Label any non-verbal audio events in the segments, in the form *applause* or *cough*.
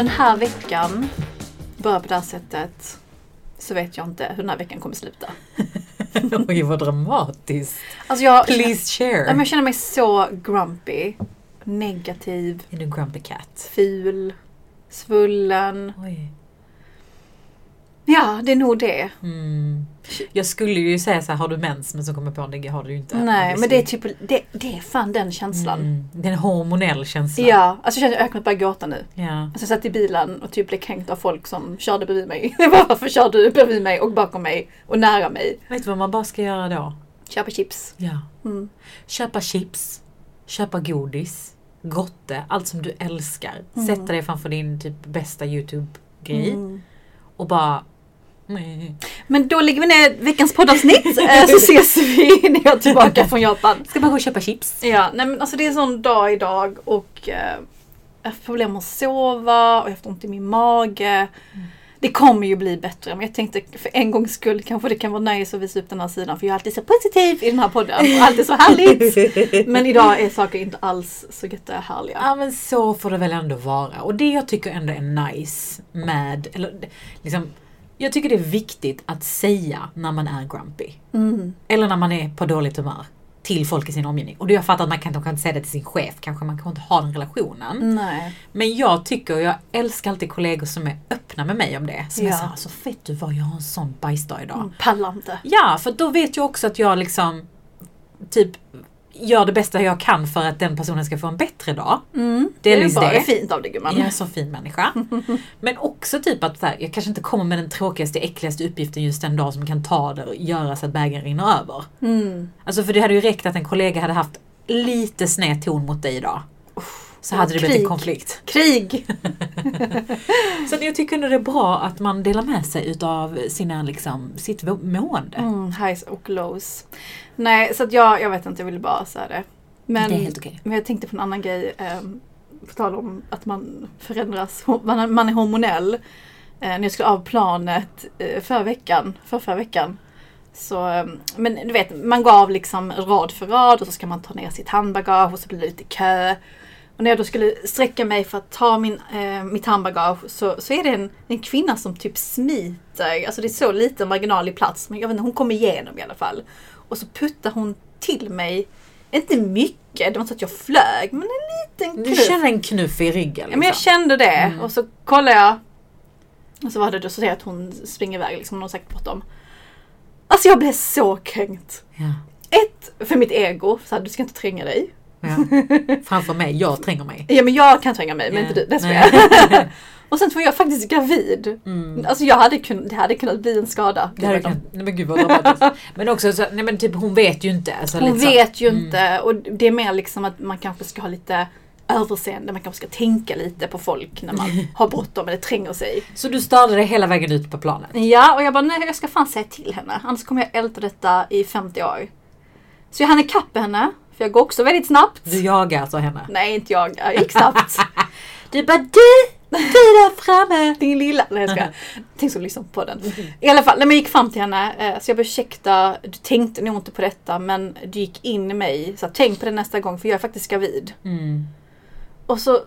den här veckan börjar på det här sättet så vet jag inte hur den här veckan kommer sluta. *laughs* Oj, vad dramatiskt. Alltså jag, Please share. jag känner mig så grumpy, negativ, Är du grumpy cat? ful, svullen. Oj. Ja, det är nog det. Mm. Jag skulle ju säga så här, har du mens? Men så kommer jag på det har du ju inte. Nej, men det är typ, det, det är fan den känslan. Mm. Det är en hormonell känsla. Ja, alltså jag känner att ögonen börjar gråta nu. ja. Alltså jag satt i bilen och typ blev kränkt av folk som körde bredvid mig. *laughs* Varför kör du bredvid mig och bakom mig och nära mig? Vet du vad man bara ska göra då? Köpa chips. Ja. Mm. Köpa chips, köpa godis, gotte, allt som du älskar. Sätta dig framför din typ bästa YouTube-grej Mm. Och bara... Nej. Men då lägger vi ner veckans poddavsnitt *laughs* eh, så ses vi när jag är tillbaka från Japan. Ska bara gå och köpa chips. Ja, nej men alltså det är en sån dag idag och eh, jag har problem att sova och jag har haft ont i min mage. Det kommer ju bli bättre men jag tänkte för en gångs skull kanske det kan vara nice att visa upp den här sidan för jag är alltid så positiv i den här podden och alltid så härligt. *laughs* Men idag är saker inte alls så jättehärliga. Ja men så får det väl ändå vara. Och det jag tycker ändå är nice med, eller liksom, jag tycker det är viktigt att säga när man är grumpy. Mm. Eller när man är på dåligt humör. Till folk i sin omgivning. Och jag fattar att man kan, de kan inte säga det till sin chef, kanske man kan inte ha den relationen. Nej. Men jag tycker, jag älskar alltid kollegor som är öppna med mig om det. Som är Ja. såhär, så fett du var, jag har en sån bajsdag idag. Mm, Pallar inte. Ja, för då vet jag också att jag liksom typ gör det bästa jag kan för att den personen ska få en bättre dag. Mm. Det är ju bara det. fint av dig gumman. Jag är en så fin människa. *laughs* Men också typ att här, jag kanske inte kommer med den tråkigaste, äckligaste uppgiften just den dag som kan ta det och göra så att bägaren rinner över. Mm. Alltså för det hade ju räckt att en kollega hade haft lite sned ton mot dig idag. Så hade det blivit en konflikt. Krig! *laughs* Så jag tycker ändå det är bra att man delar med sig utav sina, liksom, sitt mående. Mm, highs och lows. Nej, så att jag, jag vet inte, jag ville bara säga det. Men, Det är helt okej. men jag tänkte på en annan grej. Eh, på tal om att man förändras, man, man är hormonell. Eh, när jag skulle av planet eh, förra veckan, för förra veckan. Så, eh, men du vet, man gav liksom rad för rad och så ska man ta ner sitt handbagage och så blir det lite kö. Och när jag då skulle sträcka mig för att ta min, eh, mitt handbagage så, så är det en, en kvinna som typ smiter. Alltså det är så liten marginal i plats men jag vet inte, hon kom igenom i alla fall. Och så puttar hon till mig, inte mycket, det var inte så att jag flög, men en liten Du knuff. känner en knuff i ryggen. Ja, Liksom. men jag kände det Mm. och så kollade jag. Och så var det då så att hon springer iväg liksom, hon har säkert bråttom. Alltså jag blev så kränkt. ja. Ett, för mitt ego, så här, du ska inte tränga dig. Ja. Framför mig, jag tränger mig. Ja men jag kan tränga mig, men inte du. Det skojar jag. *laughs* Och sen var jag faktiskt gravid. Mm. Alltså jag hade kunnat, det hade kunnat bli en skada. Det hade kunnat, nej men gud vad dramatiskt. Men också så, nej men typ hon vet ju inte. Alltså, Hon så- vet ju Mm. inte och det är mer liksom att man kanske ska ha lite överseende, man kanske ska tänka lite på folk när man *laughs* har bråttom eller tränger sig. Så du störde dig hela vägen ut på planet? Ja, och jag bara nej jag ska fan säga till henne, annars kommer jag älta detta i 50 år. Så jag hann ikapp henne, för jag går också väldigt snabbt. Du jagar alltså henne? Nej, inte jag, jag gick snabbt. *laughs* Du bara du! Du där framme! Din lilla... Nej jag skojar. Tänk så lyssna på den. I alla fall, när jag gick fram till henne eh, så jag bara ursäkta, du tänkte nog inte på detta men du gick in i mig. Så tänk på det nästa gång för jag är faktiskt gravid. Mm. Och så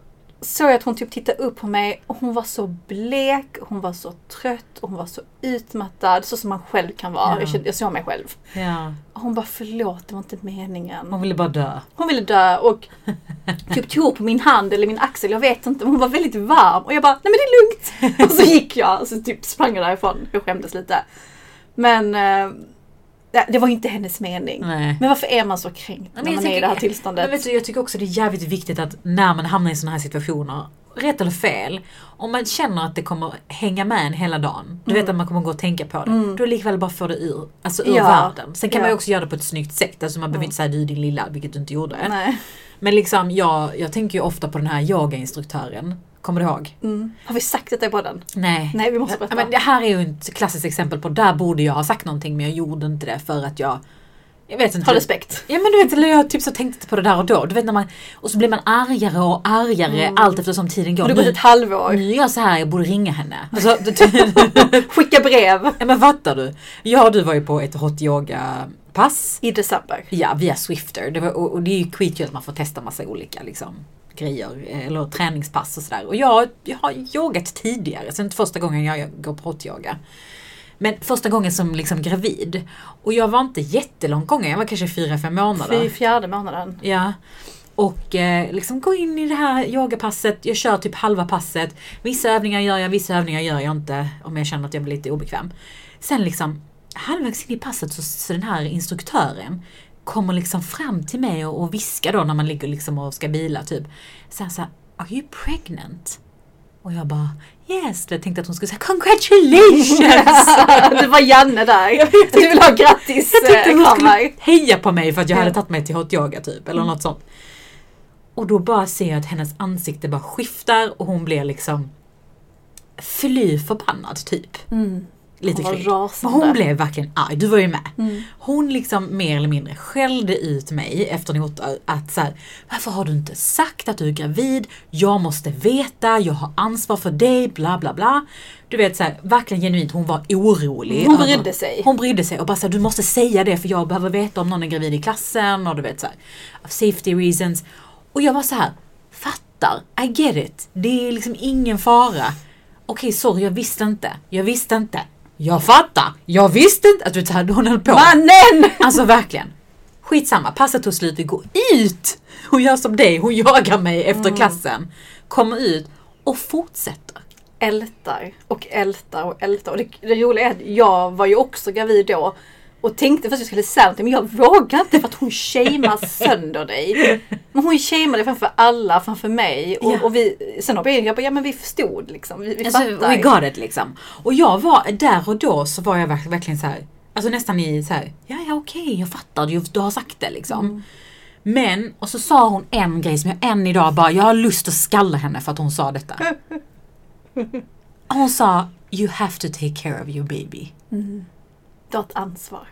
såg jag att hon typ tittade upp på mig och hon var så blek, hon var så trött och hon var så utmattad. Så som man själv kan vara. Ja. Jag, såg mig själv. Ja. Och hon bara förlåt, det var inte meningen. Hon ville bara dö. Hon ville dö och *laughs* typ tog på min hand eller min axel, jag vet inte. Hon var väldigt varm och jag bara, nej men det är lugnt. *laughs* Och så gick jag och så typ sprang jag därifrån. Jag skämdes lite. Men eh, det var inte hennes mening. Nej. Men varför är man så kränkt Men när man är i det här Men tillståndet? vet du, jag tycker också det är jävligt viktigt att när man hamnar i sådana här situationer, rätt eller fel, om man känner att det kommer hänga med en hela dagen, du vet att man kommer gå och tänka på det, då är det likväl bara få det ur, alltså ur Mm. Ja. världen. Sen kan Ja. man ju också göra det på ett snyggt sätt, alltså man behöver inte säga du din lilla, vilket du inte gjorde. Nej. Men liksom, jag, jag tänker ju ofta på den här yogainstruktören, kommer du ihåg? Mm. Har vi sagt detta i podden? Nej. Nej, vi måste berätta. men det här är ju ett klassiskt exempel på, där borde jag ha sagt någonting men jag gjorde inte det för att jag jag vet inte. Ha respekt. Ja men du vet, eller jag typ så tänkte inte på det där och då. Du vet när man, och så blir man argare och argare allt eftersom tiden går. Och det har gått ett halvår. nu är jag så här, jag borde ringa henne. Alltså, *laughs* *laughs* Skicka brev. ja, men fattar du? Jag och du var ju på ett hot yoga pass. I december. Ja, via Swifter. Det var, och, och det är ju skitkul att man får testa massa olika liksom, grejer eller träningspass och sådär. Och jag, jag har yogat tidigare, så det är inte första gången jag går på hotyoga. Men första gången som liksom gravid. Och jag var inte jättelång gången, jag var kanske fyra fem månader. Fjärde månaden. Ja. Och eh, liksom gå in i det här yogapasset, jag kör typ halva passet. Vissa övningar gör jag, vissa övningar gör jag inte om jag känner att jag blir lite obekväm. Sen liksom halvvägs in i passet så, så den här instruktören kommer liksom fram till mig och, och viskar då när man ligger liksom och ska bila typ. Så här, så här, Are you pregnant? Och jag bara Yes, jag tänkte att hon skulle säga Congratulations! *laughs* det var Janne där. Du vill ha grattis Jag tänkte hon skulle heja på mig för att jag Ja. hade tagit mig till hot yoga typ, eller något sånt. Och då bara ser jag att hennes ansikte bara skiftar och hon blir liksom fly förbannad typ. Mm. Lite Hon var rasande. Hon blev verkligen arg, du var ju med. Mm. Hon liksom mer eller mindre skällde ut mig efter noter att så här, varför har du inte sagt att du är gravid? Jag måste veta, jag har ansvar för dig, bla bla bla. Du vet så här, verkligen genuint, hon var orolig. Hon över- brydde sig. Hon brydde sig och bara så här, du måste säga det för jag behöver veta om någon är gravid i klassen och du vet så här, of safety reasons. Och jag var så här, fattar, I get it, det är liksom ingen fara. Okej, sorry, jag visste inte, jag visste inte. Jag fattar, jag visste inte att du så här, hon höll på. Mannen! *laughs* Alltså verkligen. Skitsamma, passet tog slut, vi går ut! Hon gör som dig, hon jagar mig efter Mm. klassen. Kommer ut och fortsätter. ältar och ältar och ältar. Och det, det roliga är att jag var ju också gravid då. Och tänkte först att jag skulle säga någonting men jag vågade inte för att hon shamear *laughs* sönder dig. Men hon shameade framför alla, framför mig. Och, Ja. och vi, sen har jag bara, ja men vi förstod liksom. Vi, vi Alltså, fattar. we got it liksom. Och jag var, där och då så var jag verk- verkligen så här, alltså nästan i så här, ja ja okej jag fattar, du, du har sagt det liksom. Mm. Men, och så sa hon en grej som jag än idag bara, jag har lust att skalla henne för att hon sa detta. *laughs* Hon sa, you have to take care of your baby. Du har ett ansvar.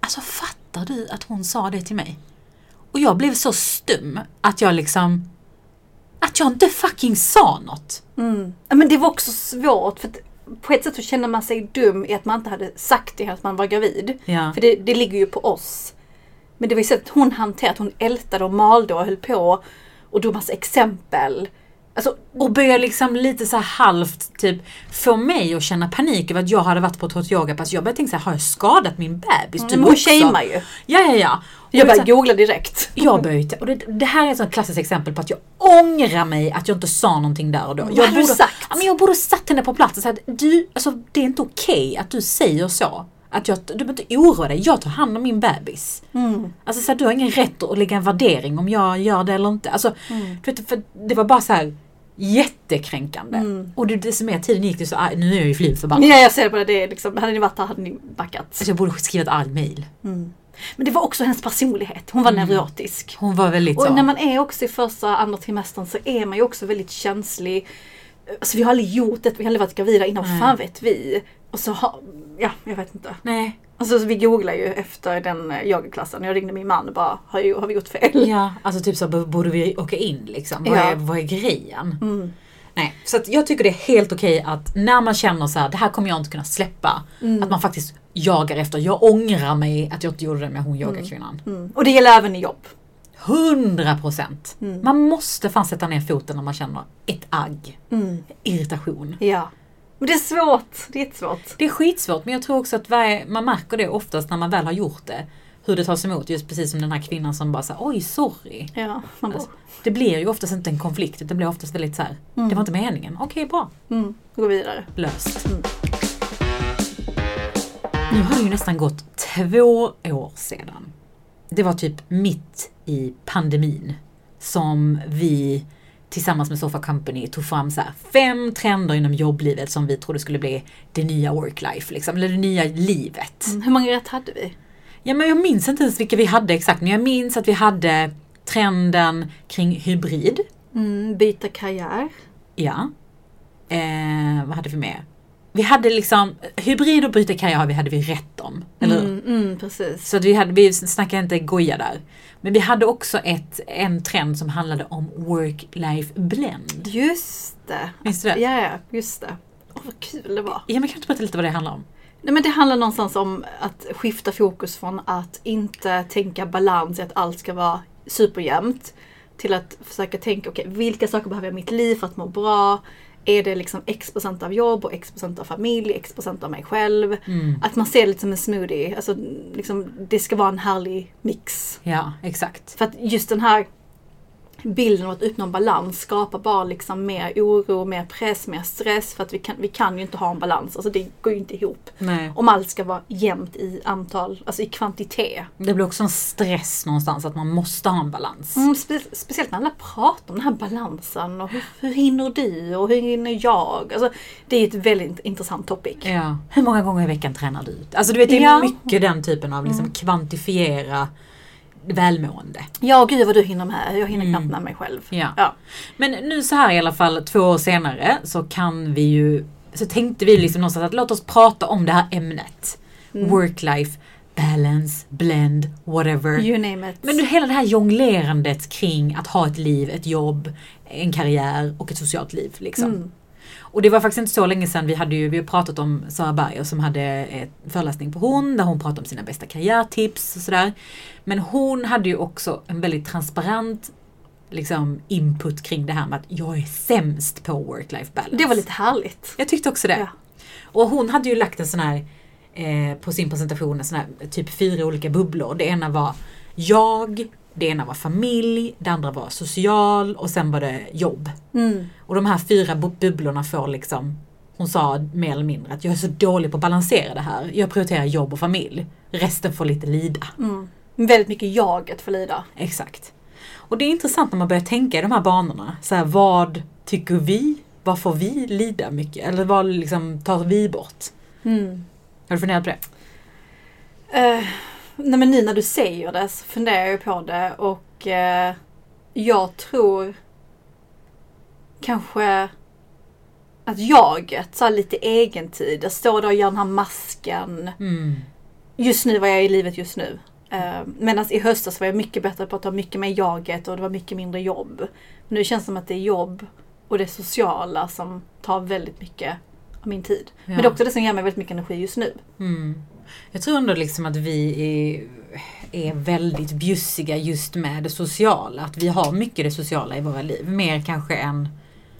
Alltså fattar du att hon sa det till mig? Och jag blev så stum att jag liksom, att jag inte fucking sa något. Mm. Men det var också svårt för att på ett sätt så känner man sig dum i att man inte hade sagt det att man var gravid. Ja. För det, det ligger ju på oss. Men det var ju så att hon hanterade, hon ältade och malde och höll på och drog massa exempel. Alltså, Och började liksom lite så halvt typ få mig att känna panik över att jag hade varit på ett hot yoga-pass. Jag började tänka så här, har jag skadat min bebis? Typ men hon också? shamear ju. Ja, ja, ja. Och Jag började googla direkt. jag började, och det, det här är ett sånt klassiskt exempel på att jag ångrar mig att jag inte sa någonting där och då. Vad Jag du borde, sagt? Ja, men jag borde satt henne på plats och sagt, du, alltså det är inte okej att du säger så. Att jag, du behöver inte oroa dig, jag tar hand om min bebis. Mm. Alltså så här, du har ingen rätt att lägga en värdering om jag gör det eller inte. Alltså, Mm. du vet, för det var bara så här jättekränkande. Mm. Och det, som är, tiden gick det så, aj, nu är jag ju fly förbannad. Ja, jag ser på det. det är liksom, hade ni varit där hade ni backat. Alltså jag borde skriva ett argt mail. Mm. Men det var också hennes personlighet. Hon var Mm. neurotisk. Hon var väldigt Och så. när man är också i första, andra trimestern så är man ju också väldigt känslig. Alltså vi har aldrig gjort det, vi har aldrig varit gravida innan, Nej. fan vet vi? Och så har, ja jag vet inte. Nej. Alltså så vi googlade ju efter den eh, yogaklassen. Jag ringde min man och bara, har, ju, har vi gjort fel? Ja, alltså typ så borde vi åka in liksom? Vad, Ja. är, vad är grejen? Mm. Nej, så jag tycker det är helt okej att när man känner så här, det här kommer jag inte kunna släppa. Mm. Att man faktiskt jagar efter. Jag ångrar mig att jag inte gjorde det med hon yoga-kvinnan. Mm. Och det gäller även i jobb. 100 procent. Mm. Man måste fan sätta ner foten när man känner ett agg, Mm. irritation. Ja. Men det är svårt, det är jättesvårt. Det är skitsvårt men jag tror också att varje, man märker det oftast när man väl har gjort det. Hur det tas emot, just precis som den här kvinnan som bara säger oj sorry. Ja, man bara, Alltså, det blir ju oftast inte en konflikt, det blir oftast väldigt så här. Mm. det var inte meningen. Okej, bra. mm, gå vidare. Löst. Mm. Nu har det ju nästan gått två år sedan. Det var typ mitt i pandemin som vi tillsammans med Sofa Company tog fram så fem trender inom jobblivet som vi trodde skulle bli det nya work-life, liksom, eller det nya livet. Mm. Hur många rätt hade vi? Ja, men jag minns inte ens vilka vi hade exakt, men jag minns att vi hade trenden kring hybrid. Mm, byta karriär. Ja. Eh, vad hade vi mer? Vi hade liksom, hybrid och byta karriär hade vi rätt om. Eller? Mm, mm, precis. Så att vi, hade, vi snackade inte goja där. Men vi hade också ett, en trend som handlade om work-life blend. Just det. Minns du det? Ja, ja, just det. Åh, vad kul det var. Ja, men kan du inte berätta lite vad det handlar om? Nej, men det handlar någonstans om att skifta fokus från att inte tänka balans i att allt ska vara superjämnt. till att försöka tänka, okej vilka saker behöver jag i mitt liv för att må bra? Är det liksom x procent av jobb och x procent av familj, x procent av mig själv? Mm. Att man ser det lite som en smoothie. Alltså, liksom, det ska vara en härlig mix. Ja, exakt. För att just den här bilden av att uppnå en balans skapar bara liksom mer oro, mer press, mer stress. För att vi kan, vi kan ju inte ha en balans. Alltså det går ju inte ihop. Nej. Om allt ska vara jämnt i antal, alltså i kvantitet. Det blir också en stress någonstans att man måste ha en balans. Mm, spe, speciellt när alla pratar om den här balansen och hur, hur hinner du och hur hinner jag? Alltså, det är ett väldigt intressant topic. Ja. Hur många gånger i veckan tränar du? Alltså du vet det är Ja. mycket den typen av liksom kvantifiera välmående. Ja, gud vad du hinner med. Jag hinner Mm. knappt med mig själv. Ja. Ja. Men nu så här i alla fall två år senare så kan vi ju så tänkte vi liksom någonstans att låt oss prata om det här ämnet. Mm. Work-life, balance, blend, whatever. You name it. Men hela det här jonglerandet kring att ha ett liv, ett jobb, en karriär och ett socialt liv. Liksom. Mm. Och det var faktiskt inte så länge sedan vi hade ju, vi har pratat om Sara Berger som hade en föreläsning på hon där hon pratade om sina bästa karriärtips och sådär. Men hon hade ju också en väldigt transparent liksom input kring det här med att jag är sämst på work-life balance. Det var lite härligt. Jag tyckte också det. Ja. Och hon hade ju lagt en sån här eh, på sin presentation, en sån här typ fyra olika bubblor. Det ena var jag, det ena var familj, det andra var social och sen var det jobb. Mm. Och de här fyra bu- bubblorna får liksom, hon sa mer eller mindre att jag är så dålig på att balansera det här. Jag prioriterar jobb och familj. Resten får lite lida. Mm. Väldigt mycket jaget får lida. Exakt. Och det är intressant när man börjar tänka i de här banorna. Så här, vad tycker vi? Vad får vi lida mycket? Eller vad liksom tar vi bort? Mm. Har du funderat på det? Eh, nej men nu när du säger det så funderar jag på det och eh, jag tror kanske att jaget, så lite egentid. Jag står där och gör den här masken. Mm. Just nu var jag i livet just nu. Eh, Medan i höstas var jag mycket bättre på att ta mycket mer jaget och det var mycket mindre jobb. Nu känns det som att det är jobb och det sociala som tar väldigt mycket av min tid. Men det är också det som ger mig väldigt mycket energi just nu. Mm. Jag tror ändå liksom att vi är, är väldigt bjussiga just med det sociala. Att vi har mycket det sociala i våra liv. Mer kanske än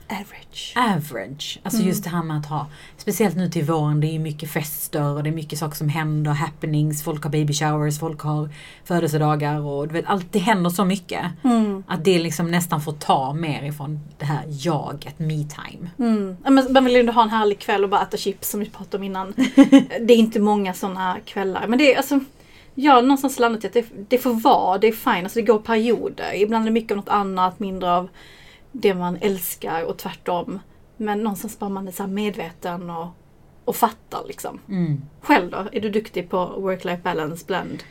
Average. average. Alltså Mm. just det här med att ha, speciellt nu till våren, det är mycket fester och det är mycket saker som händer, happenings, folk har baby showers, folk har födelsedagar och du vet, allt, det händer så mycket. Mm. Att det liksom nästan får ta mer ifrån det här jaget, me time. Mm. Men Man vill ju ha en härlig kväll och bara äta chips som vi pratade om innan. *laughs* det är inte många sådana kvällar. Men det är alltså jag har någonstans landat i att det, det får vara, det är fine. Alltså det går perioder. Ibland är det mycket av något annat, mindre av det man älskar och tvärtom. Men någonstans bara man är så medveten och, och fattar liksom. Mm. Själv då? Är du duktig på work-life balance blend?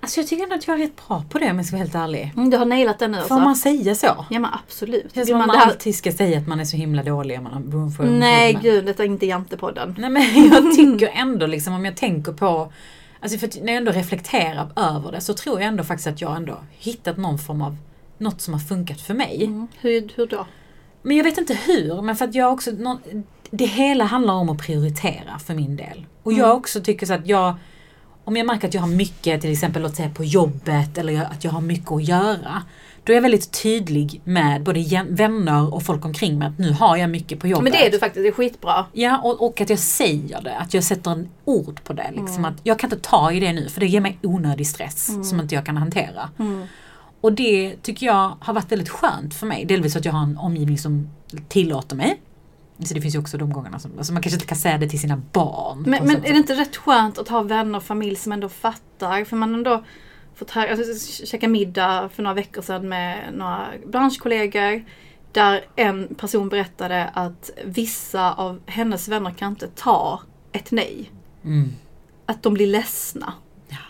Alltså jag tycker ändå att jag är rätt bra på det om jag ska vara helt ärlig. Mm, du har nailat det nu Får alltså? man säga så? Ja men absolut. Det Vill som man man här... alltid ska säga att man är så himla dålig man har for Nej improvement. gud, detta är inte Jantepodden. Nej men *laughs* jag *laughs* tycker ändå liksom om jag tänker på Alltså för när jag ändå reflekterar över det så tror jag ändå faktiskt att jag ändå hittat någon form av något som har funkat för mig. Mm. Hur, hur då? Men jag vet inte hur, men för att jag också Det hela handlar om att prioritera för min del. Och jag Mm. också tycker så att jag Om jag märker att jag har mycket till exempel låt säga på jobbet eller jag- att jag har mycket att göra. Då är jag väldigt tydlig med både vänner och folk omkring mig att nu har jag mycket på jobbet. Men det är du faktiskt, det är skitbra. Ja, och, och att jag säger det. Att jag sätter en ord på det. Liksom, Mm. att jag kan inte ta i det nu för det ger mig onödig stress som inte jag kan hantera. Mm. Och det tycker jag har varit väldigt skönt för mig. Delvis för att jag har en omgivning som tillåter mig. Så det finns ju också de gångerna som alltså man kanske inte kan säga det till sina barn. Men, men är det inte rätt skönt att ha vänner och familj som ändå fattar? För man ändå fått här, alltså, käka middag för några veckor sedan med några branschkollegor. Där en person berättade att vissa av hennes vänner kan inte ta ett nej. Mm. Att de blir ledsna.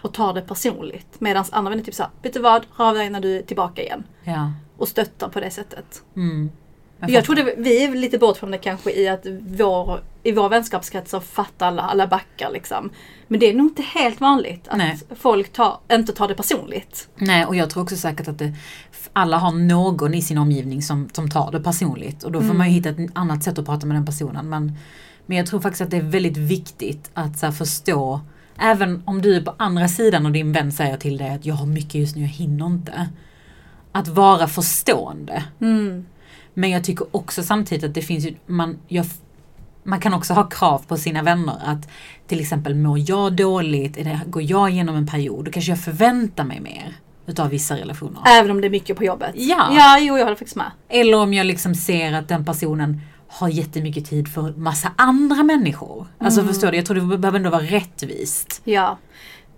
Och tar det personligt. Medan andra vänner typ såhär, vet du vad, hör av dig när du är tillbaka igen. Ja. Och stöttar på det sättet. Mm. Jag, tror det, vi är lite bortskämda kanske i att vår, i vår vänskapskrets så fattar alla, alla backar liksom. Men det är nog inte helt vanligt att Nej. folk tar, inte tar det personligt. Nej, och jag tror också säkert att det, alla har någon i sin omgivning som, som tar det personligt. Och då får Mm. man ju hitta ett annat sätt att prata med den personen. Men, men jag tror faktiskt att det är väldigt viktigt att så förstå, även om du är på andra sidan och din vän säger till dig att jag har mycket just nu, jag hinner inte. att vara förstående. Mm. Men jag tycker också samtidigt att det finns ju, man, jag, man kan också ha krav på sina vänner att till exempel mår jag dåligt, det, går jag igenom en period, då kanske jag förväntar mig mer utav vissa relationer. Även om det är mycket på jobbet. Ja. Ja, jo jag håller faktiskt med. Eller om jag liksom ser att den personen har jättemycket tid för massa andra människor. Alltså Mm. förstår du, jag tror det behöver ändå vara rättvist. Ja.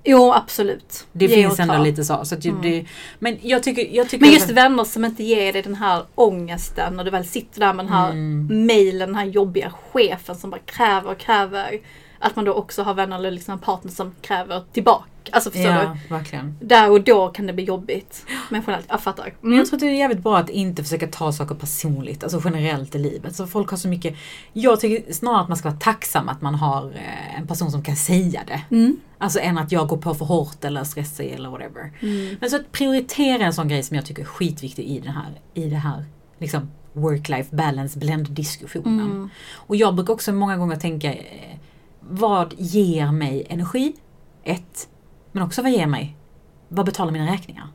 Jo absolut. Det Ge finns ändå ta. lite så. så att ju- det, men jag tycker, jag tycker Men just vänner som inte ger dig den här ångesten när du väl sitter där med den här Mm. mailen, den här jobbiga chefen som bara kräver och kräver. Att man då också har vänner eller liksom en partner som kräver tillbaka. Alltså förstår Ja, du? verkligen. Där och då kan det bli jobbigt. Men generellt, jag fattar. Men jag tror att det är jävligt bra att inte försöka ta saker personligt, alltså generellt i livet. Så folk har så mycket... Jag tycker snarare att man ska vara tacksam att man har eh, en person som kan säga det. Mm. Alltså än att jag går på för hårt eller stressar eller whatever. Mm. Men så att prioritera en sån grej som jag tycker är skitviktig i den här, i det här liksom work-life balance blend diskussionen. Mm. Och jag brukar också många gånger tänka, eh, vad ger mig energi? Ett. Men också vad ger mig, vad betalar mina räkningar?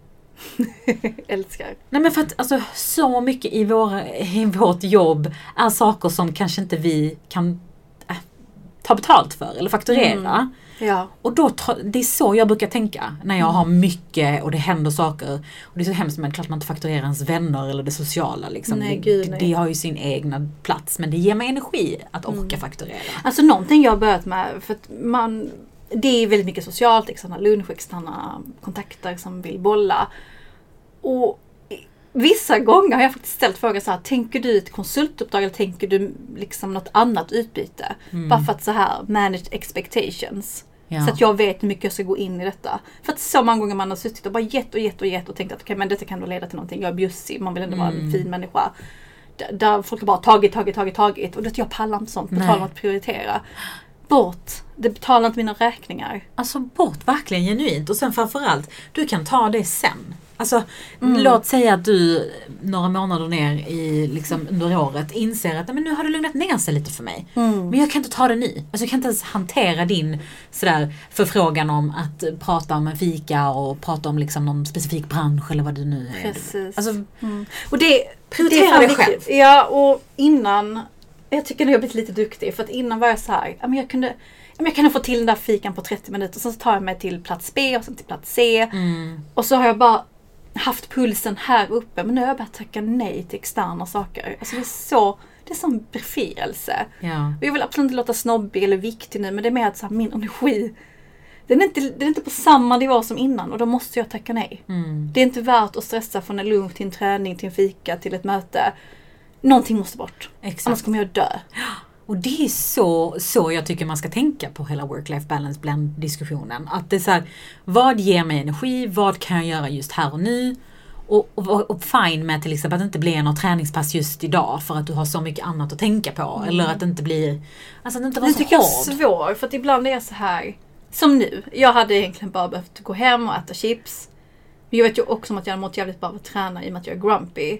*laughs* Älskar. Nej men för att alltså, så mycket i, våra, i vårt jobb är saker som kanske inte vi kan äh, ta betalt för eller fakturera. Mm. Ja. Och då, det är så jag brukar tänka när jag har mycket och det händer saker. Och det är så hemskt men klart man inte fakturerar ens vänner eller det sociala. Liksom. Nej, gud, det, nej. det har ju sin egna plats men det ger mig energi att orka Mm. fakturera. Alltså någonting jag har börjat med, för att man, det är väldigt mycket socialt, externa lunch, externa kontakter som vill bolla. Och vissa gånger har jag faktiskt ställt frågan så här, tänker du ett konsultuppdrag eller tänker du liksom något annat utbyte? Bara för att så här, manage expectations. Ja. Så att jag vet hur mycket jag ska gå in i detta. För att så många gånger man har suttit och bara gett och gett och gett och tänkt att okej men detta kan då leda till någonting. Jag är bjussig, man vill ändå vara en fin människa. Där, där folk har bara tagit, tagit, tagit, tagit. Och det, jag pallar inte sånt, på tal om att prioritera. Bort. Det betalar inte mina räkningar. Alltså bort verkligen genuint och sen framförallt, du kan ta det sen. Alltså Mm. låt säga att du några månader ner i, liksom, under året inser att "Nej, men nu har det lugnat ner sig lite för mig. Mm. Men jag kan inte ta det nu. Alltså jag kan inte ens hantera din sådär, förfrågan om att prata om en fika och prata om liksom, någon specifik bransch eller vad det nu är. Precis. Alltså, Mm. Och det, Prioritera det viktigt. själv. Ja, och innan, jag tycker nu har jag blivit lite duktig. För att innan var jag så här, ja, men jag kunde, jag kunde få till den där fikan på 30 minuter. Sen så tar jag mig till plats B och sen till plats C. mm, Och så har jag bara haft pulsen här uppe. Men nu har jag börjat tacka nej till externa saker. Alltså det är så, det är sån befrielse. ja. Och jag vill absolut inte låta snobbig eller viktig nu. Men det är mer att så här, min energi, den är, inte, den är inte på samma nivå som innan. Och då måste jag tacka nej. Mm. Det är inte värt att stressa från en lunch till en träning, till en fika, till ett möte. Någonting måste bort. Exakt. Annars kommer jag dö. Och det är så, så jag tycker man ska tänka på hela work-life balance blend diskussionen. Att det är så här, vad ger mig energi? Vad kan jag göra just här och nu? Och, och, och fine med till exempel att det inte blir något träningspass just idag för att du har så mycket annat att tänka på. Eller att det inte blir, alltså att det inte var Det så tycker jag hård. är svårt för att ibland är jag så här. Som nu. Jag hade egentligen bara behövt gå hem och äta chips. Men jag vet ju också om att jag hade mått jävligt bra av att träna i och med att jag är grumpy.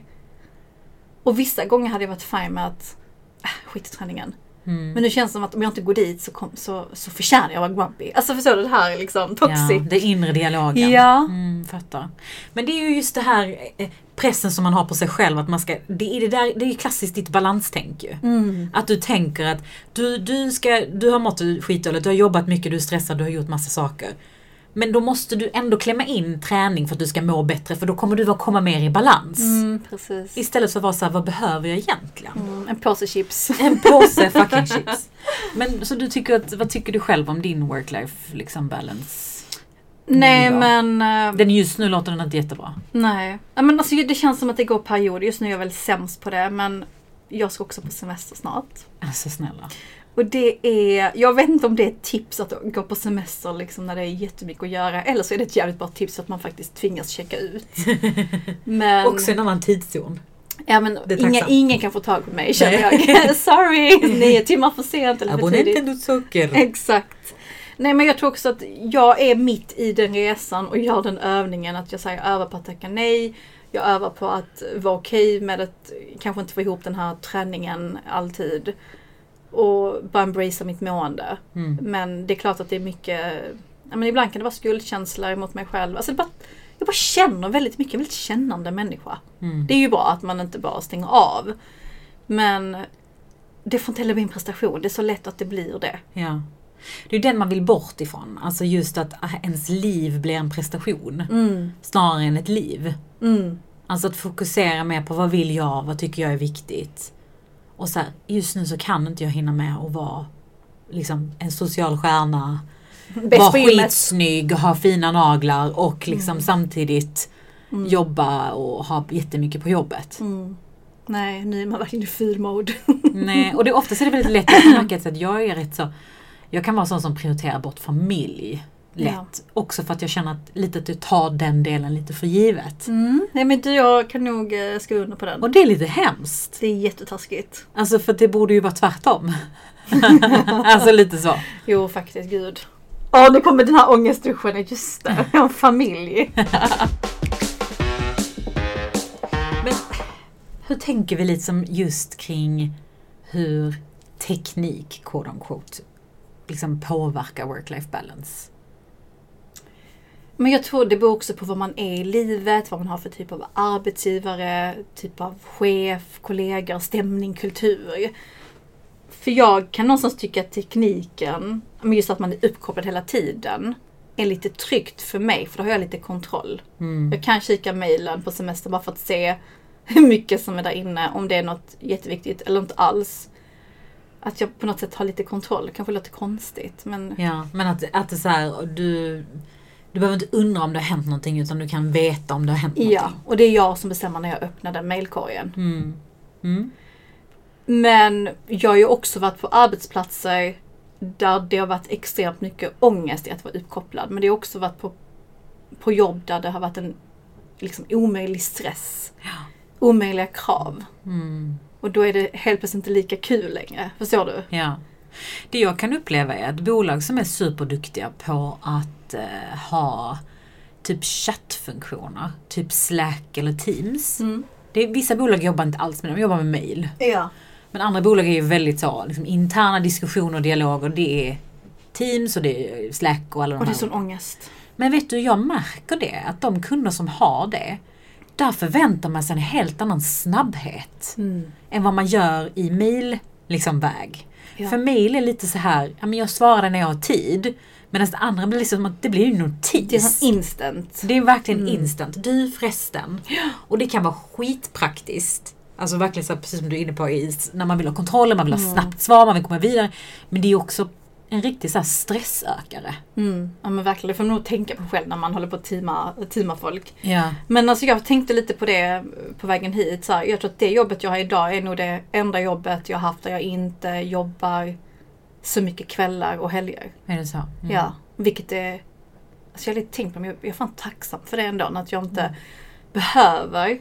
Och vissa gånger hade jag varit fine med att äh, skit i träningen. Mm. Men nu känns det som att om jag inte går dit så, kom, så, så förtjänar jag att vara grumpy. Alltså förstår du det här är liksom toxic. Ja, det inre dialogen. Ja. Mm, fattar. Men det är ju just det här eh, pressen som man har på sig själv. Att man ska, det, är det, där, det är ju klassiskt ditt balanstänk ju. Mm. Att du tänker att du, du, ska, du har mått skitdåligt, du har jobbat mycket, du är stressad, du har gjort massa saker. Men då måste du ändå klämma in träning för att du ska må bättre för då kommer du att komma mer i balans. Mm. Istället för att vara så här, vad behöver jag egentligen? Mm, en påse chips. *laughs* En påse *laughs* fucking chips. Men så du tycker att, vad tycker du själv om din work-life liksom balance? Nej Ja. men... eh, Den just nu låter den inte jättebra. Nej. Men alltså, det känns som att det går perioder. Just nu är jag väl sämst på det men jag ska också på semester snart. Alltså snälla. Och det är, jag vet inte om det är ett tips att gå på semester liksom när det är jättemycket att göra. Eller så är det ett jävligt bra tips att man faktiskt tvingas checka ut. *laughs* Men, Också en annan tidszon. ja, men är ingen, kan få tag på mig känner jag. *laughs* Sorry! *laughs* Nio timmar för sent eller för tidigt. Socker. Exakt. Nej men jag tror också att jag är mitt i den resan och gör den övningen att jag säger övar på att tacka nej. Jag övar på att vara okej med att kanske inte få ihop den här träningen alltid. Och bara embracea mitt mående. Mm. Men det är klart att det är mycket, ja, men ibland kan det vara skuldkänslor mot mig själv. Alltså bara, jag bara känner väldigt mycket, jag är en väldigt kännande människa. Mm. Det är ju bra att man inte bara stänger av. Men det får inte heller bli en prestation. Det är så lätt att det blir det. Ja. Det är den man vill bort ifrån. Alltså just att ens liv blir en prestation. Snarare än ett liv. Mm. Alltså att fokusera mer på vad vill jag, vad tycker jag är viktigt. Och så här, just nu så kan inte jag hinna med att vara liksom en social stjärna. Vara skitsnygg, ha fina naglar och liksom Mm. samtidigt jobba och ha jättemycket på jobbet. Mm. Nej, nu är man verkligen i ful-mode. Nej, och det, oftast är det väldigt lätt att märka att jag är rätt så Jag kan vara sån som prioriterar bort familj lätt. Ja. Också för att jag känner att lite att du tar den delen lite för givet. Mm. Nej men du, jag kan nog eh, skriva under på den. Och det är lite hemskt. Det är jättetaskigt. Alltså för det borde ju vara tvärtom. *laughs* alltså lite så. Jo faktiskt, gud. Åh, nu kommer den här ångestduschen. Just det, jag har familj. *laughs* Men hur tänker vi lite som just kring hur teknik, quote on quote, liksom påverkar work-life balance? Men jag tror det beror också på vad man är i livet, vad man har för typ av arbetsgivare, typ av chef, kollegor, stämning, kultur. För jag kan någonstans tycka att tekniken, men just att man är uppkopplad hela tiden, är lite tryggt för mig för då har jag lite kontroll. Mm. Jag kan kika mejlen på semester bara för att se hur mycket som är där inne, om det är något jätteviktigt eller inte alls. Att jag på något sätt har lite kontroll, kanske låter konstigt men Ja, men att, att det är så här, du, du behöver inte undra om det har hänt någonting utan du kan veta om det har hänt ja. någonting. Och det är jag som bestämmer när jag öppnar den mejlkorgen. Mm. Mm. Men jag har ju också varit på arbetsplatser där det har varit extremt mycket ångest i att vara uppkopplad. Men det har också varit på, på jobb där det har varit en liksom, omöjlig stress. Omöjliga krav. Mm. Och då är det helt plötsligt inte lika kul längre. Förstår du? Ja. Det jag kan uppleva är att bolag som är superduktiga på att eh, ha typ chattfunktioner, typ Slack eller Teams. Mm. Det är, vissa bolag jobbar inte alls med det, de jobbar med mail. Ja. Men andra bolag är ju väldigt så, liksom, interna diskussioner och dialoger, det är Teams och det är Slack och alla de Och det är här. sån ångest. Men vet du, jag märker det, att de kunder som har det, där förväntar man sig en helt annan snabbhet Mm. än vad man gör i mail liksom väg. Ja. För är lite så här, ja men jag svarar när jag har tid. Medan det andra blir liksom att det blir ju notis. Det är sån instant. Det är verkligen Mm. instant. Du förresten. Och det kan vara skitpraktiskt. Alltså verkligen så här, precis som du är inne på, när man vill ha kontroll, man vill ha Mm. snabbt svar, man vill komma vidare. Men det är också en riktig så stressökare. Mm. Ja men verkligen, det får man nog tänka på själv när man håller på att teama, teama folk. Ja. Men alltså jag tänkte lite på det på vägen hit. Så här, jag tror att det jobbet jag har idag är nog det enda jobbet jag har haft där jag inte jobbar så mycket kvällar och helger. Är det så? Mm. Ja, vilket är... Alltså jag har lite tänkt på men jag jag är fan tacksam för det ändå. Att jag inte Mm. behöver.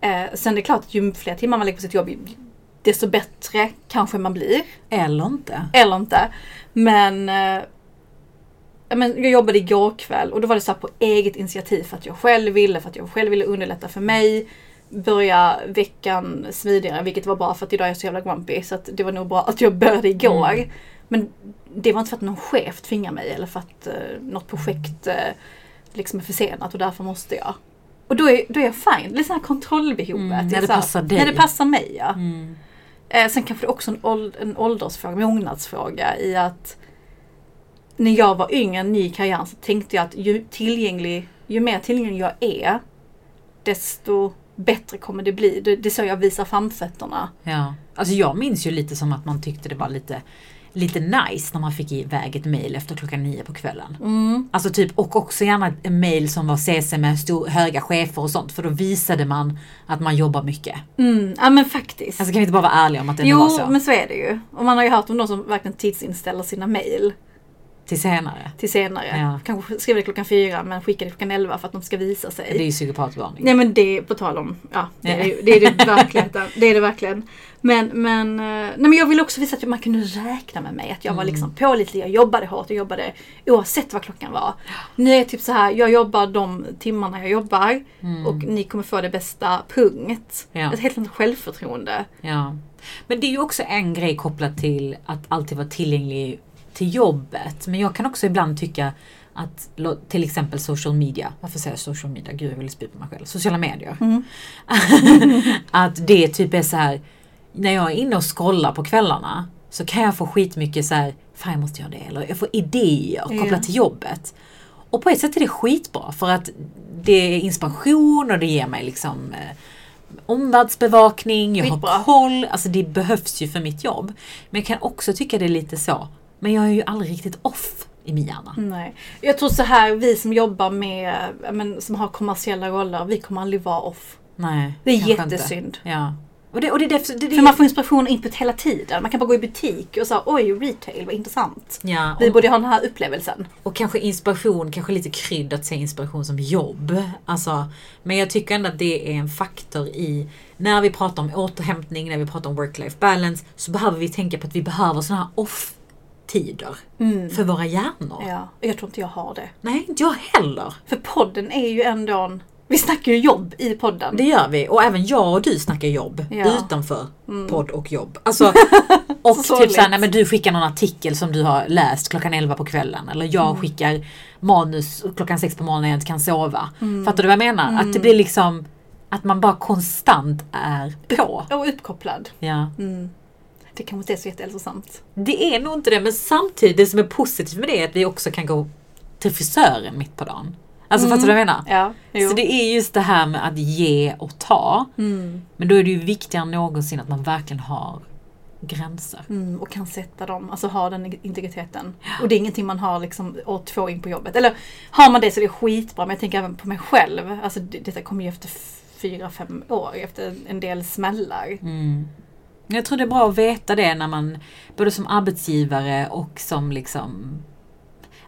Eh, sen det är klart att ju fler timmar man lägger på sitt jobb desto bättre kanske man blir. Eller inte. Eller inte. Men, eh, men jag jobbade igår kväll och då var det så på eget initiativ för att jag själv ville, för att jag själv ville underlätta för mig. Börja veckan smidigare, vilket var bra för att idag är jag så jävla grumpy. Så att det var nog bra att jag började igår. Mm. Men det var inte för att någon chef tvingar mig eller för att eh, något projekt eh, liksom är försenat och därför måste jag. Och då är, då är jag fine. Det är sån här kontrollbehovet. Mm, Det är när det så här- passar dig. När det passar mig ja. Mm. Eh, sen kanske det är också en, åld- en åldersfråga, mognadsfråga i att när jag var yngre, ny i karriären, så tänkte jag att ju, tillgänglig, ju mer tillgänglig jag är, desto bättre kommer det bli. Det, det är så jag visar framfötterna. Ja. Alltså jag minns ju lite som att man tyckte det var lite, lite nice när man fick iväg ett mail efter klockan nio på kvällen. Mm. Alltså typ, och också gärna en mail som var CC med stor, höga chefer och sånt för då visade man att man jobbar mycket. Mm. Ja men faktiskt. Alltså kan vi inte bara vara ärliga om att det ändå var jo, så? men så är det ju. Och man har ju hört om de som verkligen tidsinställer sina mail Till senare. till senare. Ja. Kanske skriver det klockan fyra men skickar det klockan elva för att de ska visa sig. Det är ju psykopatvarning. Nej men det, på tal om, ja det är det, är det verkligen. Det är det verkligen. Men, men, eh, nej men jag vill också visa att man kunde räkna med mig. Att jag var Mm. liksom pålitlig, jag jobbade hårt, jag jobbade oavsett vad klockan var. Nu är jag typ så här, jag jobbar de timmarna jag jobbar Mm. och ni kommer få det bästa, punkt. Ja. Ett helt annat självförtroende. Ja. Men det är ju också en grej kopplat till att alltid vara tillgänglig till jobbet. Men jag kan också ibland tycka att till exempel social media, varför säger jag social media? Gud jag vill spy på mig själv. Sociala medier. Mm. *laughs* att det typ är så här när jag är inne och scrollar på kvällarna så kan jag få skitmycket så här, fan jag måste göra det, eller jag får idéer kopplat till jobbet. Och på ett sätt är det skitbra för att det är inspiration och det ger mig liksom eh, omvärldsbevakning, jag Skitbra. har koll, alltså det behövs ju för mitt jobb. Men jag kan också tycka det är lite så, men jag är ju aldrig riktigt off i min hjärna. Nej. Jag tror så här, vi som jobbar med, men, som har kommersiella roller, vi kommer aldrig vara off. Nej, Det är kanske inte. jättesynd. Ja. Och det, och det, det, det, För man får inspiration och input hela tiden. Man kan bara gå i butik och säga oj, retail, vad intressant. ja, Vi och- borde ha den här upplevelsen. Och kanske inspiration, kanske lite krydd att se inspiration som jobb. Alltså, men jag tycker ändå att det är en faktor i, när vi pratar om återhämtning, när vi pratar om work-life balance, så behöver vi tänka på att vi behöver sådana här off-tider för våra hjärnor. Ja, jag tror inte jag har det. Nej, inte jag heller. För podden är ju ändå en... Vi snackar ju jobb i podden. Det gör vi. Och även jag och du snackar jobb Ja. Mm. utanför podd och jobb. Alltså, *laughs* och Så typ såhär, nej men du skickar någon artikel som du har läst klockan 11 på kvällen. Eller jag Mm. skickar manus klockan 6 på morgonen när jag inte kan sova. Mm. Fattar du vad jag menar? Att det blir liksom att man bara konstant är på. Och uppkopplad. Ja. Det kanske inte är så jättehälsosamt. Det är nog inte det men samtidigt det som är positivt med det är att vi också kan gå till frisören mitt på dagen. Alltså fattar du vad jag menar? Ja, jo. Så det är just det här med att ge och ta. Mm. Men då är det ju viktigare än någonsin att man verkligen har gränser. Mm, och kan sätta dem, alltså ha den integriteten. Och det är ingenting man har liksom år två in på jobbet. Eller har man det så är det skitbra, men jag tänker även på mig själv. Alltså det, detta kommer ju efter fyra, fem år, efter en del smällar. Mm. Jag tror det är bra att veta det när man, både som arbetsgivare och som liksom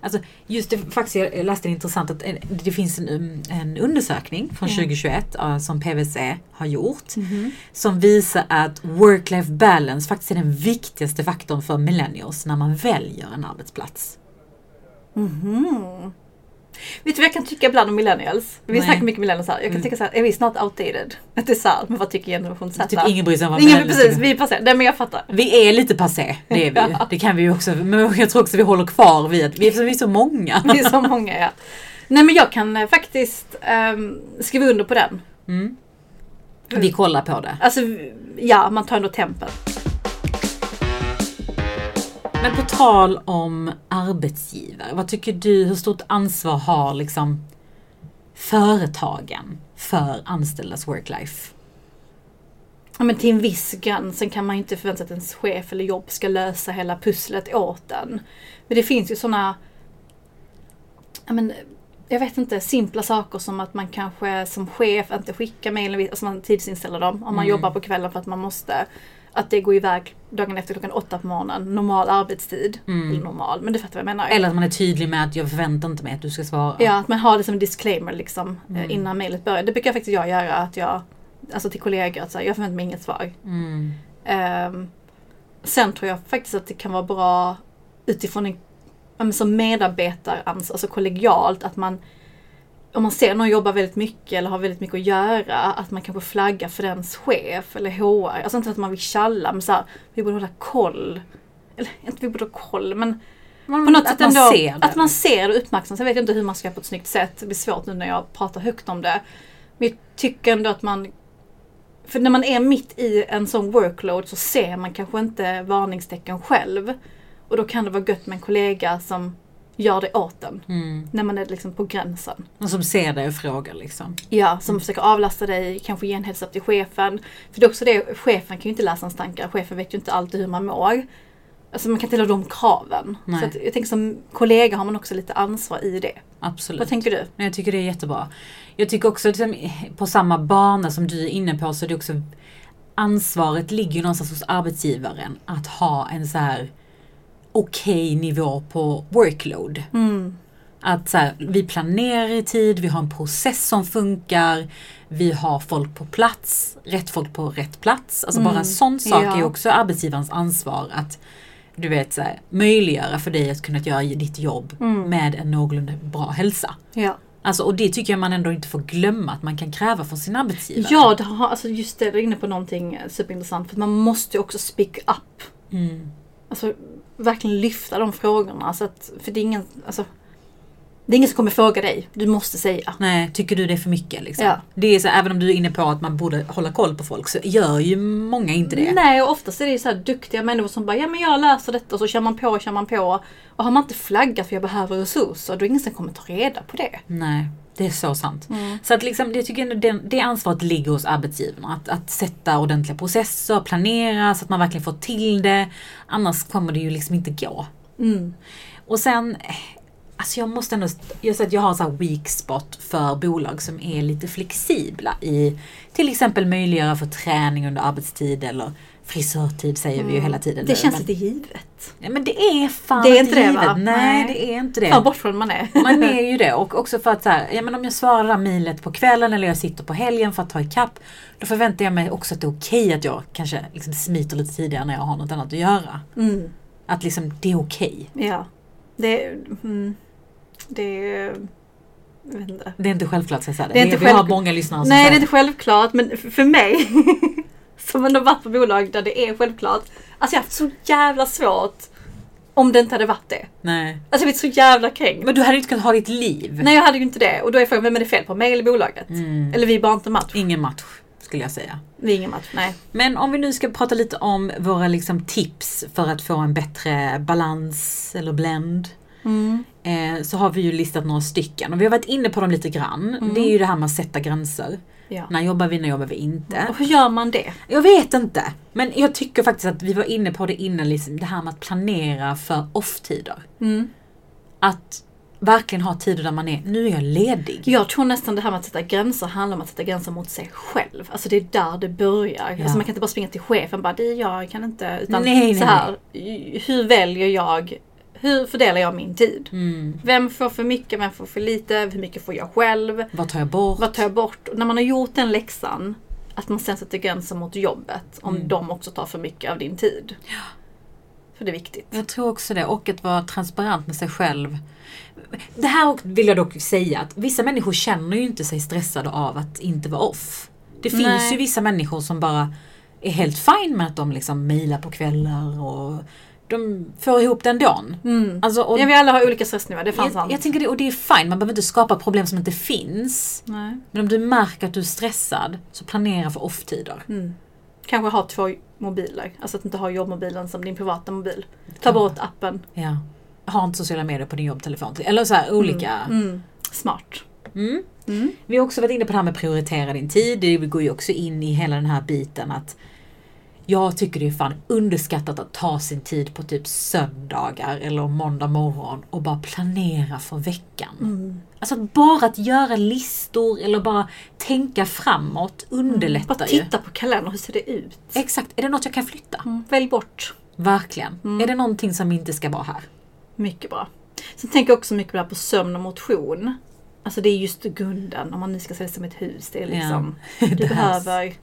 Alltså just det, faktiskt jag läste det intressant att en- det finns en, um, en undersökning från Ja. 2021 uh, som PWC har gjort. Som visar att work-life balance faktiskt är den viktigaste faktorn för millennials när man väljer en arbetsplats. Mhm. Vet du vad jag kan tycka ibland om millennials? Vi Nej. snackar mycket millennials här. Jag kan Mm. tycka så här, är vi snart outdated? Att det är så här, men vad tycker generation Z? Typ ingen bryr sig om vad Ingen, precis, vi är passé. Nej men jag fattar. Vi är lite passé, det är vi. *laughs* Ja. Det kan vi ju också, men jag tror också vi håller kvar vid att vi är, vi är så många. Vi är så *laughs* många ja. Nej men jag kan eh, faktiskt ehm, skriva under på den. Mm. Vi kollar på det. Alltså ja, man tar ändå tempen. Men på tal om arbetsgivare, vad tycker du, hur stort ansvar har liksom företagen för anställdas work-life? Ja, men till en viss gräns. Sen kan man ju inte förvänta sig att ens chef eller jobb ska lösa hela pusslet åt en. Men det finns ju sådana, ja, men, jag vet inte, simpla saker som att man kanske som chef inte skickar mejlen, alltså man tidsinställer dem om man Mm. jobbar på kvällen för att man måste. Att det går iväg dagen efter klockan åtta på morgonen, normal arbetstid. Mm. Eller normal, men du fattar vad jag menar. Eller att man är tydlig med att jag förväntar inte mig att du ska svara. Ja, att man har det som en disclaimer liksom eh, Mm. innan mejlet börjar. Det brukar faktiskt jag göra, att jag, alltså till kollegor, att jag förväntar mig inget svar. Mm. Ehm, sen tror jag faktiskt att det kan vara bra utifrån en, som medarbetaransvar, alltså kollegialt, att man om man ser någon jobba väldigt mycket eller har väldigt mycket att göra, att man kanske flaggar för dens chef eller HR. Alltså inte att man vill tjalla, men så här, vi borde hålla koll. Eller *laughs* inte vi borde ha koll, men Man, på något att sätt man ändå, ser det. att man ser det och uppmärksamt. Sen vet jag inte hur man ska göra på ett snyggt sätt. Det blir svårt nu när jag pratar högt om det. Men jag tycker ändå att man för när man är mitt i en sån workload så ser man kanske inte varningstecken själv. Och då kan det vara gött med en kollega som gör det åt en. Mm. När man är liksom på gränsen. Och som ser dig och frågar liksom. Ja, som försöker avlasta dig, kanske ge en up till chefen. För det är också det, chefen kan ju inte läsa ens tankar. Chefen vet ju inte alltid hur man mår. Alltså man kan inte ha de kraven. Nej. Så att jag tänker som kollega har man också lite ansvar i det. Absolut. Vad tänker du? Jag tycker det är jättebra. Jag tycker också att liksom, på samma bana som du är inne på så är det också ansvaret ligger någonstans hos arbetsgivaren att ha en så här okej nivå på workload. Mm. Att så här, vi planerar i tid, vi har en process som funkar, vi har folk på plats, rätt folk på rätt plats. Alltså bara en Mm, sån sak ja. är också arbetsgivarens ansvar att du vet, så här, möjliggöra för dig att kunna göra ditt jobb Mm. med en någorlunda bra hälsa. Ja. Alltså, och det tycker jag man ändå inte får glömma att man kan kräva från sin arbetsgivare. Ja, det har, alltså just det, du är inne på någonting superintressant. För man måste ju också speak up. Mm. Alltså verkligen lyfta de frågorna. Så att, för det är ingen, alltså, det är ingen som kommer fråga dig. Du måste säga. Nej, tycker du det är för mycket? Liksom? Ja. Det är så, även om du är inne på att man borde hålla koll på folk så gör ju många inte det. Nej, och oftast är det så här duktiga människor som bara ja men jag löser detta och så kör man på och kör man på. Och har man inte flaggat för jag behöver resurser då är det ingen som kommer ta reda på det. Nej, det är så sant. Mm. Så att liksom, jag tycker ändå det, det ansvaret ligger hos arbetsgivarna. Att, att sätta ordentliga processer, planera så att man verkligen får till det. Annars kommer det ju liksom inte gå. Mm. Och sen, alltså jag måste ändå, jag att jag har en sån här weak spot för bolag som är lite flexibla i till exempel möjliggöra för träning under arbetstid eller frisörtid säger vi ju hela tiden. Mm. Det nu, känns men, lite givet. ja, men det är fan Det är inte det, givet. va? Nej, Nej. det är inte det. Fan bort från man är. Man är ju det och också för att så här, ja, men om jag svarar det här mejlet på kvällen eller jag sitter på helgen för att ta ikapp. Då förväntar jag mig också att det är okej att jag kanske liksom smiter lite tidigare när jag har något annat att göra. Mm. Att liksom det är okej. Ja. Det, mm, det inte. Det är inte självklart Cesar. Det är inte vi har själv- många lyssnare som Nej, det är säger inte självklart, men för mig *laughs* som ändå varit på bolag där det är självklart. Alltså jag har haft så jävla svårt om det inte hade varit det. Nej. Alltså jag blivit så jävla kränkt. Men du hade ju inte kunnat ha ditt liv. Nej, jag hade ju inte det. Och då är frågan, vem är det fel på? Mig eller bolaget? Mm. Eller vi är bara inte match. Ingen match skulle jag säga. Vi är ingen match, nej. Men om vi nu ska prata lite om våra liksom, tips för att få en bättre balans eller blend. Mm. Eh, så har vi ju listat några stycken och vi har varit inne på dem lite grann. Mm. Det är ju det här med att sätta gränser. Ja. När jobbar vi, när jobbar vi inte? Och hur gör man det? Jag vet inte. Men jag tycker faktiskt att vi var inne på det innan, liksom, det här med att planera för off-tider. Mm. Att verkligen ha tider där man är, nu är jag ledig. Jag tror nästan det här med att sätta gränser handlar om att sätta gränser mot sig själv. Alltså det är där det börjar. Ja. Alltså man kan inte bara springa till chefen och bara, det är jag, jag kan inte. Utan Nej, så här, hur väljer jag, hur fördelar jag min tid? Mm. Vem får för mycket, vem får för lite, hur mycket får jag själv? Vad tar jag bort? Vad tar jag bort? Och när man har gjort den läxan, att man sen sätter gränser mot jobbet om Mm. de också tar för mycket av din tid. För det är viktigt. Jag tror också det. Och att vara transparent med sig själv. Det här vill jag dock säga att vissa människor känner ju inte sig stressade av att inte vara off. Det finns Nej. ju vissa människor som bara är helt fine med att de liksom mejlar på kvällar och de får ihop den dagen. Mm. Alltså, och Ja, vi alla har olika stressnivåer, det är fan jag, sant. jag tänker det, och det är fine, man behöver inte skapa problem som inte finns. Nej. Men om du märker att du är stressad, så planera för off-tider. Mm. Kanske ha två mobiler, alltså att inte ha jobbmobilen som din privata mobil. Ta bort appen. Ja. Ha inte sociala medier på din jobbtelefon. Eller så här olika. Mm. Smart. Mm. Mm. Vi har också varit inne på det här med prioritera din tid. Det går ju också in i hela den här biten att jag tycker det är fan underskattat att ta sin tid på typ söndagar eller måndag morgon och bara planera för veckan. Mm. Alltså bara att göra listor eller bara tänka framåt underlättar Bara ju. titta på kalendern, hur ser det ut? Exakt, är det något jag kan flytta? Mm. Välj bort. Verkligen. Mm. Är det någonting som inte ska vara här? Mycket bra. Sen tänker jag också mycket där på sömn och motion. Alltså det är just grunden, om man nu ska det som ett hus. Det är liksom, Ja. *laughs* du behöver,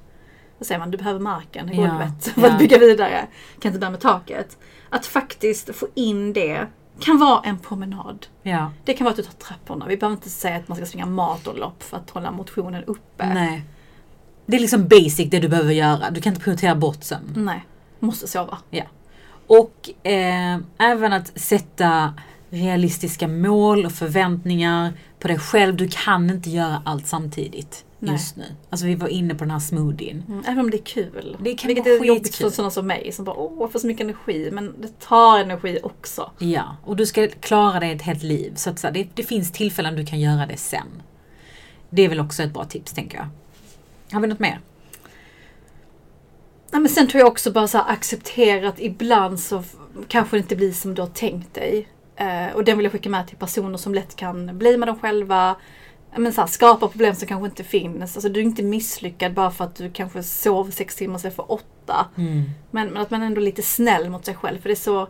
vad säger man, du behöver marken, Ja. golvet för Ja. att bygga vidare. Kan inte börja med taket. Att faktiskt få in det kan vara en promenad. Ja. Det kan vara att du tar trapporna. Vi behöver inte säga att man ska springa maratonlopp för att hålla motionen uppe. Nej. Det är liksom basic det du behöver göra. Du kan inte prioritera bort sömn. Nej. Måste sova. Och eh, även att sätta realistiska mål och förväntningar på dig själv. Du kan inte göra allt samtidigt Nej. just nu. Alltså vi var inne på den här smoothien. Mm, även om det är kul. Det kan Vilket vara är jobbigt för sådana som mig som bara åh jag får så mycket energi. Men det tar energi också. Ja, och du ska klara dig ett helt liv. Så att så det, det finns tillfällen du kan göra det sen. Det är väl också ett bra tips tänker jag. Har vi något mer? Nej, men sen tror jag också bara så här, acceptera att ibland så kanske det inte blir som du har tänkt dig. Eh, och den vill jag skicka med till personer som lätt kan bli med dem själva. Men så här, skapa problem som kanske inte finns. Alltså, du är inte misslyckad bara för att du kanske sov sex timmar istället för åtta. Mm. Men, men att man ändå är lite snäll mot sig själv. För det är så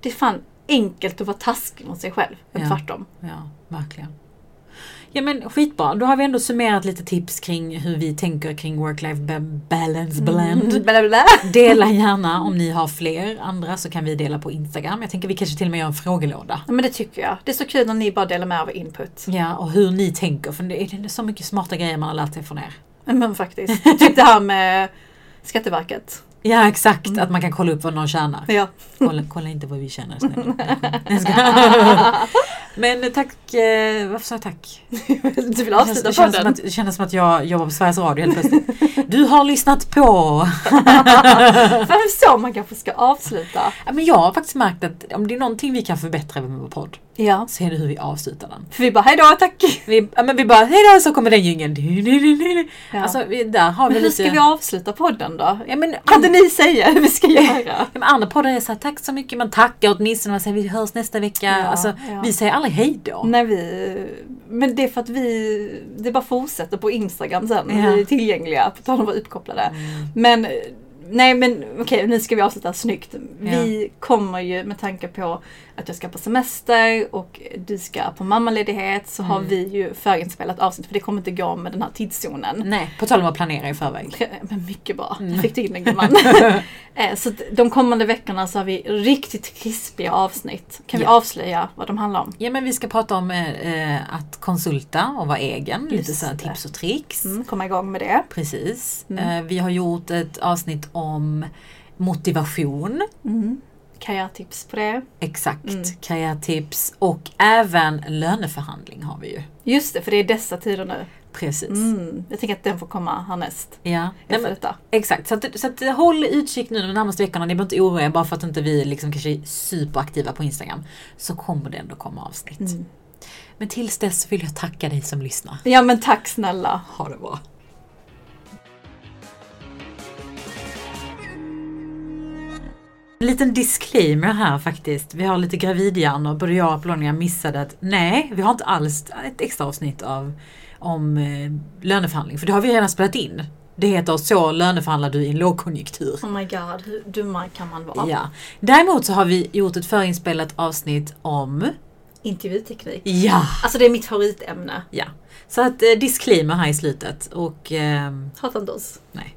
Det är fan enkelt att vara taskig mot sig själv. Ja. tvärtom. Ja, verkligen. Ja men skitbra, då har vi ändå summerat lite tips kring hur vi tänker kring work-life ba- balance blend. *laughs* Mm, bla, bla. Dela gärna om ni har fler andra så kan vi dela på Instagram. Jag tänker vi kanske till och med gör en frågelåda. Ja, men det tycker jag. Det är så kul när ni bara delar med er av input. Ja, och hur ni tänker för det är, så mycket smarta grejer man har lärt sig från er. Men faktiskt. Typ det här med Skatteverket. Ja exakt, att man kan kolla upp vad någon tjänar. Ja. Kolla, kolla inte vad vi tjänar snälla. *laughs* Men tack, eh, varför sa jag tack? *laughs* Du vill Det avsluta känns, det, känns att, det kändes som att jag jobbar på Sveriges Radio helt plötsligt. Du har lyssnat på... *laughs* För så man kanske ska avsluta. Ja, Men jag har faktiskt märkt att om det är någonting vi kan förbättra med vår podd Ja. är det hur vi avslutar den. För vi bara hejdå, tack! Vi, ja, men vi bara hejdå så kommer den jingeln. Ja. Alltså vi, där har vi Men hur lite... ska vi avsluta podden då? Ja, men, Kan inte ni säga hur vi ska göra? Ja, men andra poddar är så här, tack så mycket, man tackar åtminstone, man säger vi hörs nästa vecka. Ja, alltså, ja. Vi säger aldrig hejdå. När vi, men det är för att vi, det bara fortsätter på Instagram sen. Vi är tillgängliga, på tal om att vara uppkopplade. Mm. Men nej men okej nu ska vi avsluta snyggt. Vi kommer ju med tanke på att jag ska på semester och du ska på mammaledighet så har Mm. vi ju förinspelat avsnitt för det kommer inte gå med den här tidszonen. Nej, på tal om att planera i förväg. Men mycket bra, Mm. fick du in den gumman. *laughs* Eh, så de kommande veckorna så har vi riktigt krispiga avsnitt. Kan vi Ja. avslöja vad de handlar om? Ja men vi ska prata om eh, eh, att konsulta och vara egen, lite Just så här det. tips och tricks. Mm, komma igång med det. Precis. Mm. Eh, vi har gjort ett avsnitt om motivation. Mm. Karriärtips på det. Exakt, Mm. karriärtips och även löneförhandling har vi ju. Just det, för det är dessa tider nu. Precis. Mm. Jag tänker att den får komma härnäst. Ja, Efter men, detta. exakt. Så, att, så att, håll utkik nu de närmaste veckorna. Ni behöver inte oroa er bara för att inte vi liksom kanske är superaktiva på Instagram. Så kommer det ändå komma avsnitt. Mm. Men tills dess vill jag tacka dig som lyssnar. Ja men tack snälla. Ha det bra. Liten disclaimer här faktiskt. Vi har lite gravidhjärnor. Både jag och Apollonia missade att nej, vi har inte alls ett extra avsnitt av om eh, löneförhandling. För det har vi redan spelat in. Det heter Så löneförhandlar du i en lågkonjunktur. Oh my god, hur dumma kan man vara? Ja. Däremot så har vi gjort ett förinspelat avsnitt om Intervjuteknik. Ja! Alltså det är mitt favoritämne. Ja. Så att eh, disclaimer här i slutet och ehm, Hata inte oss. nej.